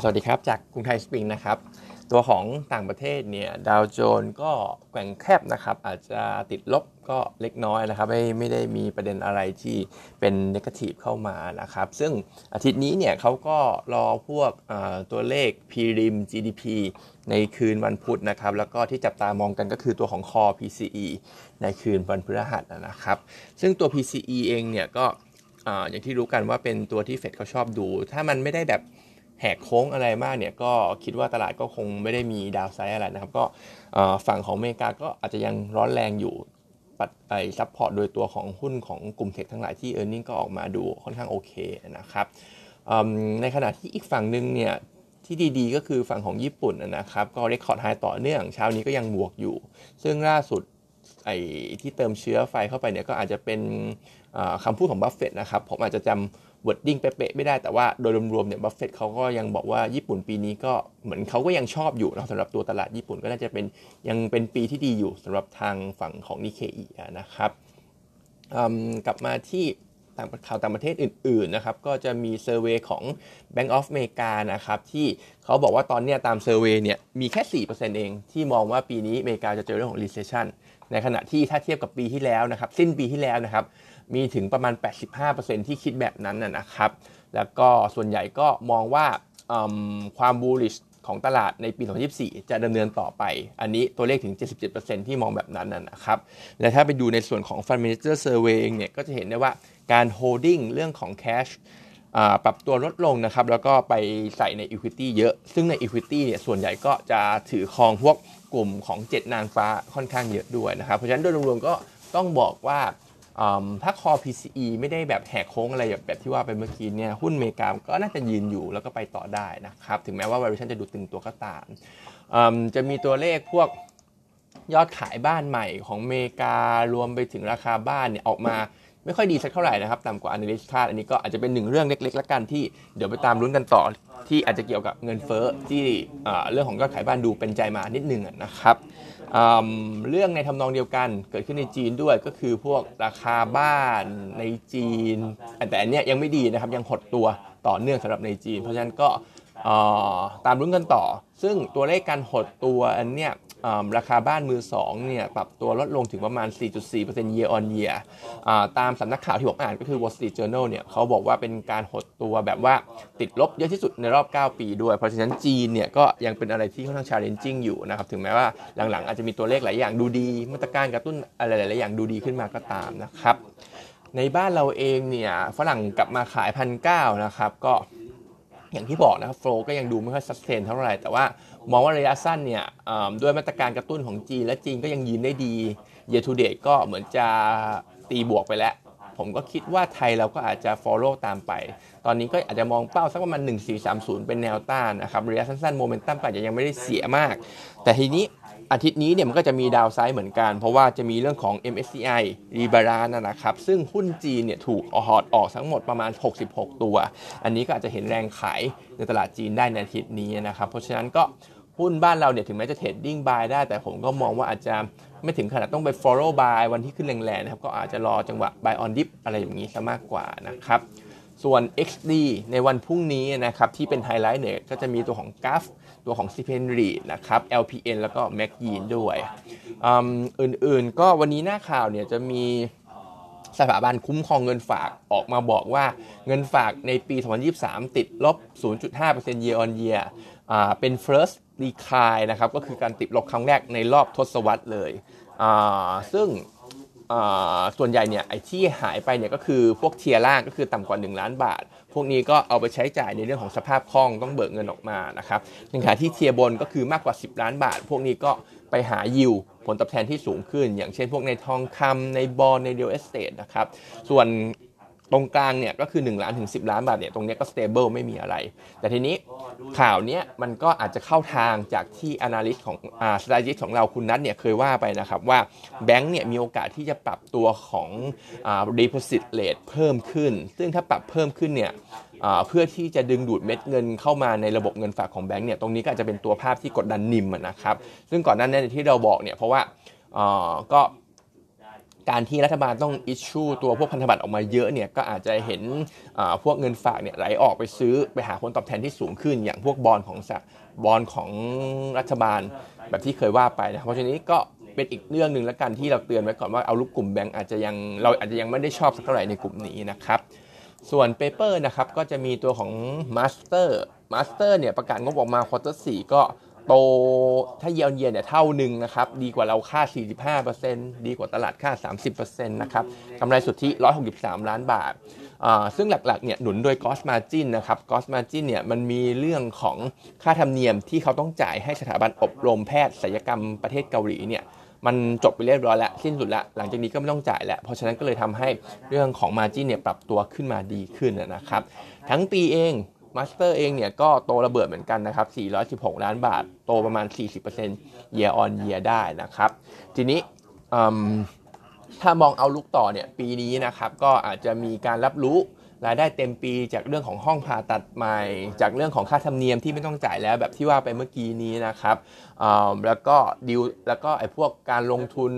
สวัสดีครับ จากกรุงไทยสปริงนะครับ ตัวของต่างประเทศเนี่ยดาวโจนก็แกว่งแคบนะครับ อาจจะติดลบก็เล็กน้อยนะครับ ไม่ไม่ได้มีประเด็นอะไรที่เป็นนกาทีฟเข้ามานะครับ ซึ่งอาทิตย์นี้เนี่ยเขาก็รอพวกตัวเลข p r i m GDP ในคืนวันพุธนะครับ แล้วก็ที่จับตามองกันก็คือตัวของ Core PCE ในคืนวันพฤหัสนะครับ ซึ่งตัว PCE เองเนี่ยก็อย่างที่รู้กันว่าเป็นตัวที่เฟดเขาชอบดู ถ้ามันไม่ได้แบบ แหกโค้งอะไรมากเนี่ยก็คิดว่าตลาดก็คงไม่ได้มี downside อะไรนะครับ ก็ฝั่งของอเมริกาก็อาจจะยังร้อนแรงอยู่ปัดไอ support โดยตัวของหุ้นของกลุ่ม tech ทั้งหลายที่ earning ก็ออกมาดูค่อนข้างโอเคนะครับในขณะที่อีกฝั่งหนึ่งเนี่ยที่ดีๆ ก็คือฝั่งของญี่ปุ่นนะครับ ก็ record high ต่อเนื่องเช้านี้ก็ยังบวกอยู่ ซึ่งล่าสุดไอ้ที่เติมเชื้อไฟเข้าไปเนี่ยก็อาจจะเป็นคำพูดของบัฟเฟตนะครับ ผมอาจจะจำ wording เป๊ะๆไม่ได้แต่ว่าโดยรวมๆเนี่ยบัฟเฟตเขาก็ยังบอกว่าญี่ปุ่นปีนี้ก็เหมือนเขาก็ยังชอบอยู่นะสำหรับตัวตลาดญี่ปุ่นก็น่าจะเป็นยังเป็นปีที่ดีอยู่สำหรับทางฝั่งของนิเคอีนะครับกลับมาที่ต่างข่าวต่างประเทศอื่นๆนะครับก็จะมี survey ของ Bank of America นะครับที่เขาบอกว่าตอนนี้ตาม survey เนี่ยมีแค่ 4%เองที่มองว่าปีนี้อเมริกาจะเจอเรื่องของ recession ในขณะที่ถ้าเทียบกับปีที่แล้วนะครับสิ้นปีที่แล้วนะครับ มีถึงประมาณ 85%ที่คิดแบบนั้นนะครับ แล้วก็ส่วนใหญ่ก็มองว่าความ bullish ของตลาดในปี 2024 จะดำเนินต่อไป อันนี้ตัวเลขถึง 77%ที่มองแบบนั้นนะครับ และถ้าไปดูในส่วนของ Fund Manager Survey เองเนี่ย ก็จะเห็นได้ว่าการ holding เรื่องของ cash ปรับตัวลดลงนะครับ แล้วก็ไปใส่ใน equity เยอะ ซึ่งใน equity เนี่ย ส่วนใหญ่ก็จะถือครองพวกกลุ่มของ 7 นางฟ้าค่อนข้างเยอะด้วยนะครับ เพราะฉะนั้นโดยรวมๆก็ต้องบอกว่า ถ้าคอ PCE ไม่ได้แบบแหกโค้งอะไรแบบแบบที่ว่าไปเมื่อกี้เนี่ยหุ้นเมกาก็น่าจะยืนอยู่แล้วก็ไปต่อได้นะครับ ถึงแม้ว่า valuation จะดูตึงตัวก็ตาม จะมีตัวเลขพวกยอดขายบ้านใหม่ของเมการวมไปถึงราคาบ้านเนี่ยออกมา ไม่ค่อยดีสักเท่าไหร่นะครับต่ำกว่า analyst คาดอันนี้ก็อาจจะเป็นหนึ่งเรื่องเล็กๆละกันที่เดี๋ยวไปตามลุ้นกันต่อที่อาจจะเกี่ยวกับเงินเฟ้อที่เรื่องของยอดขายบ้านดูเป็นใจมานิดนึงนะครับเรื่องในทำนองเดียวกันเกิดขึ้นในจีนด้วยก็คือพวกราคาบ้านในจีน แต่อันเนี้ยยังไม่ดีนะครับยังหดตัวต่อเนื่องสำหรับในจีน เพราะฉะนั้นก็ ตามรุ้นกันต่อ ซึ่งตัวเลขการหดตัวอันเนี้ยราคาบ้านมือ2เนี่ยปรับตัวลดลงถึงประมาณ 4.4% year on year ตามสำนักข่าวที่ผมอ่านก็คือ Wall Street Journal เนี่ยเขาบอกว่าเป็นการหดตัวแบบว่าติดลบเยอะที่สุดในรอบ 9 ปีด้วย เพราะฉะนั้นจีนเนี่ยก็ยังเป็นอะไรที่ค่อนข้าง challenging อยู่นะครับ ถึงแม้ว่าหลังๆ อาจจะมีตัวเลขหลายอย่างดูดี มาตรการกระตุ้นอะไรหลายๆอย่างดูดีขึ้นมาก็ตามนะครับ ในบ้านเราเองเนี่ยฝรั่งกลับมาขายพันเนะครับก็ อย่างที่บอกนะครับโฟลก็ยังดูไม่ค่อยสัสเทนเท่าไหร่แต่ว่ามองว่าระยะสั้นเนี่ยด้วยมาตรการกระตุ้นของจีน และจีนก็ยังยืนได้ดีเย a r to d ก็เหมือนจะตีบวกไปแล้ว ผมก็คิดว่าไทยเราก็อาจจะ follow ตามไป ตอนนี้ก็อาจจะมองเป้าสักประมาณ1430 เป็นแนวต้านนะครับระยะสั้นๆโมเมนตัมปัจจะยังไม่ได้เสียมาก แต่ทีนี้ อาทิตย์นี้เนี่ยมันก็จะมีดาวไซด์เหมือนกัน เพราะว่าจะมีเรื่องของ MSCI รีบารานะครับ ซึ่งหุ้นจีนเนี่ยถูกออดออกทั้งหมดประมาณ 66 ตัว อันนี้ก็อาจจะเห็นแรงขายในตลาดจีนได้ในอาทิตย์นี้นะครับ เพราะฉะนั้นก็หุ้นบ้านเราเนี่ยถึงแม้จะ trading buy ได้ แต่ผมก็มองว่าอาจจะไม่ถึงขนาดต้องไป follow buy วันที่ขึ้นแรงๆนะครับ ก็อาจจะรอจังหวะ buy on dip อะไรอย่างนี้ซะมากกว่านะครับ ส่วน XD ในวันพรุ่งนี้นะครับที่เป็นไฮไลท์เนี่ยก็จะมีตัวของ GAF ตัวของ c p n r e นะครับ LPN แล้วก็ m a c y ีนด้วยอื่นๆ ก็วันนี้หน้าข่าวเนี่ยจะมีสถาบันคุ้มครองเงินฝากออกมาบอกว่าเงินฝากในปี 2023 ติดลบ 0.5% year on year เป็น first decline นะครับ ก็คือการติดลบครั้งแรกในรอบทศวรรษเลย ซึ่ง ส่วนใหญ่เนี่ยไอ้ที่หายไปเนี่ยก็คือพวก tier ล่างก็คือต่ำกว่า 1 ล้านบาท พวกนี้ก็เอาไปใช้จ่ายในเรื่องของสภาพคล่องต้องเบิกเงินออกมานะครับในขณะที่ tier บนก็คือมากกว่า 10 ล้านบาท พวกนี้ก็ไปหายิวผลตอบแทนที่สูงขึ้น อย่างเช่นพวกในทองคำในบอลใน real estate นะครับส่วน ตรงกลางเนี่ยก็คือ 1 ล้านถึง 10 ล้านบาทเนี่ยตรงนี้ก็สเตเบิลไม่มีอะไร แต่ทีนี้ข่าวนี้มันก็อาจจะเข้าทางจากที่ analyst ของอ่า strategist ของเราคุณนัทเนี่ยเคยว่าไปนะครับว่าแบงก์เนี่ยมีโอกาสที่จะปรับตัวของอ่า deposit rate เพิ่มขึ้น ซึ่งถ้าปรับเพิ่มขึ้นเนี่ยเพื่อที่จะดึงดูดเม็ดเงินเข้ามาในระบบเงินฝากของแบงก์เนี่ยตรงนี้ก็อาจจะเป็นตัวภาพที่กดดันนิมนะครับซึ่งก่อนหน้านี้ที่เราบอกเนี่ยเพราะว่าก็ การที่รัฐบาลต้อง issue ตัวพวกพันธบัตรออกมาเยอะเนี่ยก็อาจจะเห็นพวกเงินฝากเนี่ยไหลออกไปซื้อไปหาผลตอบแทนที่สูงขึ้น อย่างพวกบอลของสักบอลของรัฐบาลแบบที่เคยว่าไปนะเพราะฉะนั้นก็เป็นอีกเรื่องหนึ่งแล้วกันที่เราเตือนไว้ก่อนว่า outlook กลุ่มแบงก์อาจจะยังเราอาจจะยังไม่ได้ชอบสักเท่าไหร่ในกลุ่มนี้นะครับ ส่วน paper นะครับก็จะมีตัวของ Master Master เนี่ยประกาศงบออกมา quarter สี่ก็ โตถ้าเยียร์เยียเนี่ยเท่าหนึ่งนะครับ ดีกว่าเราค่า45%ดีกว่าตลาดค่า30%นะครับกำไรสุทธิ 163 ล้านบาท ซึ่งหลักๆเนี่ยหนุนโดย Cost Margin นะครับ Cost Margin เนี่ยมันมีเรื่องของค่าธรรมเนียมที่เขาต้องจ่ายให้สถาบันอบรมแพทย์ศัลยกรรมประเทศเกาหลีเนี่ยมันจบไปเรียบร้อยแล้ว สิ้นสุดล้วหลังจากนี้ก็ไม่ต้องจ่ายแล้ว เพราะฉะนั้นก็เลยทำให้เรื่องของ Margin เนี่ยปรับตัวขึ้นมาดีขึ้นนะครับ ทั้งปีเอง Master เองเนี่ยก็โตระเบิดเหมือนกันนะครับ 416 ล้านบาท โตประมาณ 40% year on year ได้นะครับ ทีนี้ถ้ามอง outlook ต่อเนี่ยปีนี้นะครับก็อาจจะมีการรับรู้ รายได้เต็มปีจากเรื่องของห้องผ่าตัดใหม่ จากเรื่องของค่าธรรมเนียมที่ไม่ต้องจ่ายแล้วแบบที่ว่าไปเมื่อกี้นี้นะครับแล้วก็ดิวแล้วก็ไอ้พวกการลงทุน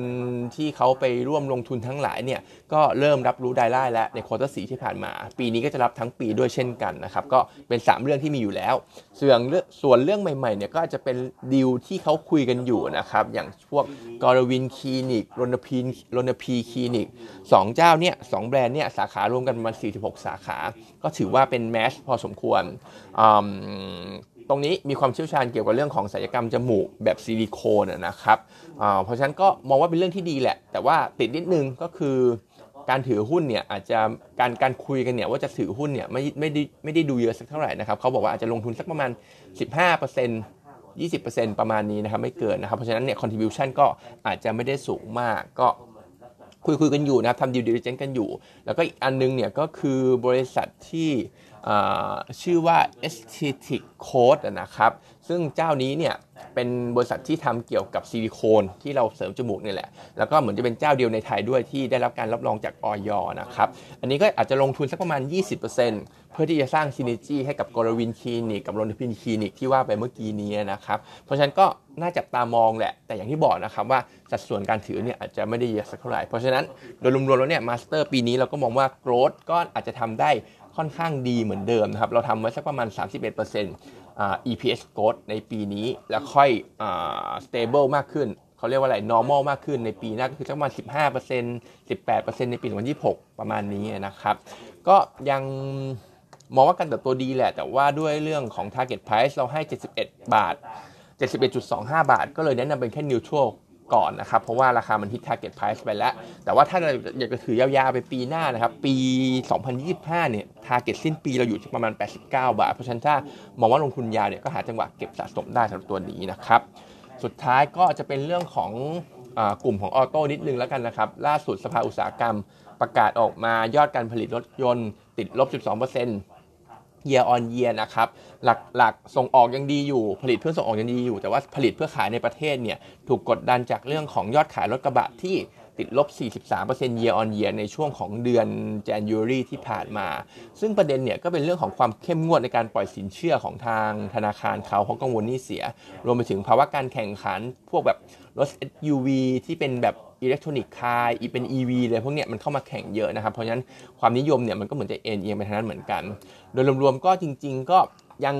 ที่เขาไปร่วมลงทุนทั้งหลายเนี่ยก็เริ่มรับรู้รายได้แล้วใน quarter สี่ที่ผ่านมา ปีนี้ก็จะรับทั้งปีด้วยเช่นกันนะครับก็เป็น 3 เรื่องที่มีอยู่แล้ว ส่วนเรื่องส่วนเรื่องใหม่ๆเนี่ยก็จะเป็นดิวที่เขาคุยกันอยู่นะครับอย่างพวกกรวินคลินิกรณพีร์ รณพีร์คลินิกสองเจ้าเนี่ยสองแบรนด์เนี่ยสาขารวมกันประมาณ46สาขา ก็ถือว่าเป็น mass พอสมควร ตรงนี้มีความเชี่ยวชาญเกี่ยวกับเรื่องของศัลยกรรมจมูกแบบซิลิโคนนะครับ เพราะฉะนั้นก็มองว่าเป็นเรื่องที่ดีแหละ แต่ว่าติดนิดนึงก็คือการถือหุ้นเนี่ยอาจจะการการคุยกันเนี่ยว่าจะถือหุ้นเนี่ยไม่ไม่ได้ไม่ได้ดูเยอะสักเท่าไหร่นะครับเขาบอกว่าอาจจะลงทุนสักประมาณ 15% 20%ประมาณนี้นะครับไม่เกินนะครับ เพราะฉะนั้นเนี่ย contribution ก็อาจจะไม่ได้สูงมากก็ คุยคุยกันอยู่นะครับทำดิวดิลิเจนกันอยู่ แล้วก็อีกอันนึงเนี่ยก็คือบริษัทที่ ชื่อว่า Aesthetic Code นะครับ ซึ่งเจ้านี้เนี่ยเป็นบริษัทที่ทำเกี่ยวกับซิลิโคนที่เราเสริมจมูกนี่แหละ แล้วก็เหมือนจะเป็นเจ้าเดียวในไทยด้วยที่ได้รับการรับรองจากอย.นะครับ อันนี้ก็อาจจะลงทุนสักประมาณ 20%เพื่อที่จะสร้าง synergy ให้กับกรวินคลินิกกับรณพีร์คลินิกที่ว่าไปเมื่อกี้นี้นะครับ เพราะฉะนั้นก็น่าจับตามองแหละ แต่อย่างที่บอกนะครับว่าสัดส่วนการถือเนี่ยอาจจะไม่ได้เยอะสักเท่าไหร่ เพราะฉะนั้นโดยรวมๆแล้วเนี่ย Master ปีนี้เราก็มองว่า growth ก็อาจจะทำได้ ค่อนข้างดีเหมือนเดิมนะครับ เราทำไว้สักประมาณ 31% EPS growth ในปีนี้ แล้วค่อย stable มากขึ้น เขาเรียกว่าอะไร normal มากขึ้นในปีหน้าก็คือสักประมาณ 15% 18%ในปี 2026 ประมาณนี้นะครับ ก็ยังมองว่าการเติบโตดีแหละ แต่ว่าด้วยเรื่องของ target price เราให้ 71 บาท 71.25 บาท ก็เลยแนะนำเป็นแค่ neutral ก่อนนะครับ เพราะว่าราคามันฮิต target price ไปแล้ว แต่ว่าถ้าเราอยากจะถือยาวๆไปปีหน้านะครับ ปี 2025 เนี่ย target สิ้นปีเราอยู่ที่ประมาณ 89 บาท เพราะฉะนั้นถ้ามองว่าลงทุนยาวเนี่ยก็หาจังหวะเก็บสะสมได้สำหรับตัวนี้นะครับ สุดท้ายก็จะเป็นเรื่องของอกลุ่มของออโต้นิดนึงแล้วกันนะครับ ล่าสุดสภาอุตสาหกรรมประกาศออกมายอดการผลิตรถยนต์ติดลบ 12% year on year นะครับหลักๆส่งออกยังดีอยู่ ผลิตเพื่อส่งออกยังดีอยู่ แต่ว่าผลิตเพื่อขายในประเทศเนี่ยถูกกดดันจากเรื่องของยอดขายรถกระบะที่ติดลบ 43% year on year ในช่วงของเดือน January ที่ผ่านมา ซึ่งประเด็นเนี่ยก็เป็นเรื่องของความเข้มงวดในการปล่อยสินเชื่อของทางธนาคารเขาเพราะกังวลนี้เสีย รวมไปถึงภาวะการแข่งขันพวกแบบรถ SUV ที่เป็นแบบ อิเล็กทรอนิกส์คายอีเป็น EV เลยพวกเนี้ยมันเข้ามาแข่งเยอะนะครับ เพราะฉะนั้นความนิยมเนี่ยมันก็เหมือนจะเอ็นเอียงไปทางนั้นเหมือนกัน โดยรวมๆก็จริง ๆ ก็ยัง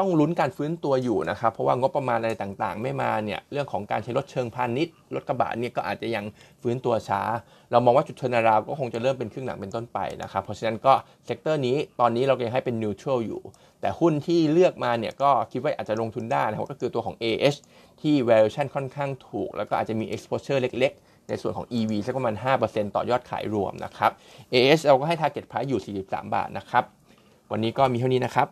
ต้องลุ้นการฟื้นตัวอยู่นะครับเพราะว่างบประมาณอะไรต่างๆ ไม่มาเนี่ยเรื่องของการใช้รถเชิงพาณิชย์รถกระบะเนี่ยก็อาจจะยังฟื้นตัวช้า เรามองว่าจุด turnaround ก็คงจะเริ่มเป็นครึ่งหลังเป็นต้นไปนะครับเพราะฉะนั้นก็ sector นี้ตอนนี้เรายังให้เป็น neutral อยู่ แต่หุ้นที่เลือกมาเนี่ยก็คิดว่าอาจจะลงทุนได้นะครับก็คือตัวของ AH ที่ valuation ค่อนข้างถูก แล้วก็อาจจะมี exposure เล็ก ๆ ในส่วนของ EV สักประมาณ 5%ต่อยอดขายรวมนะครับ AS เราก็ให้ target price อยู่ 43 บาทนะครับ วันนี้ก็มีเท่านี้นะครับ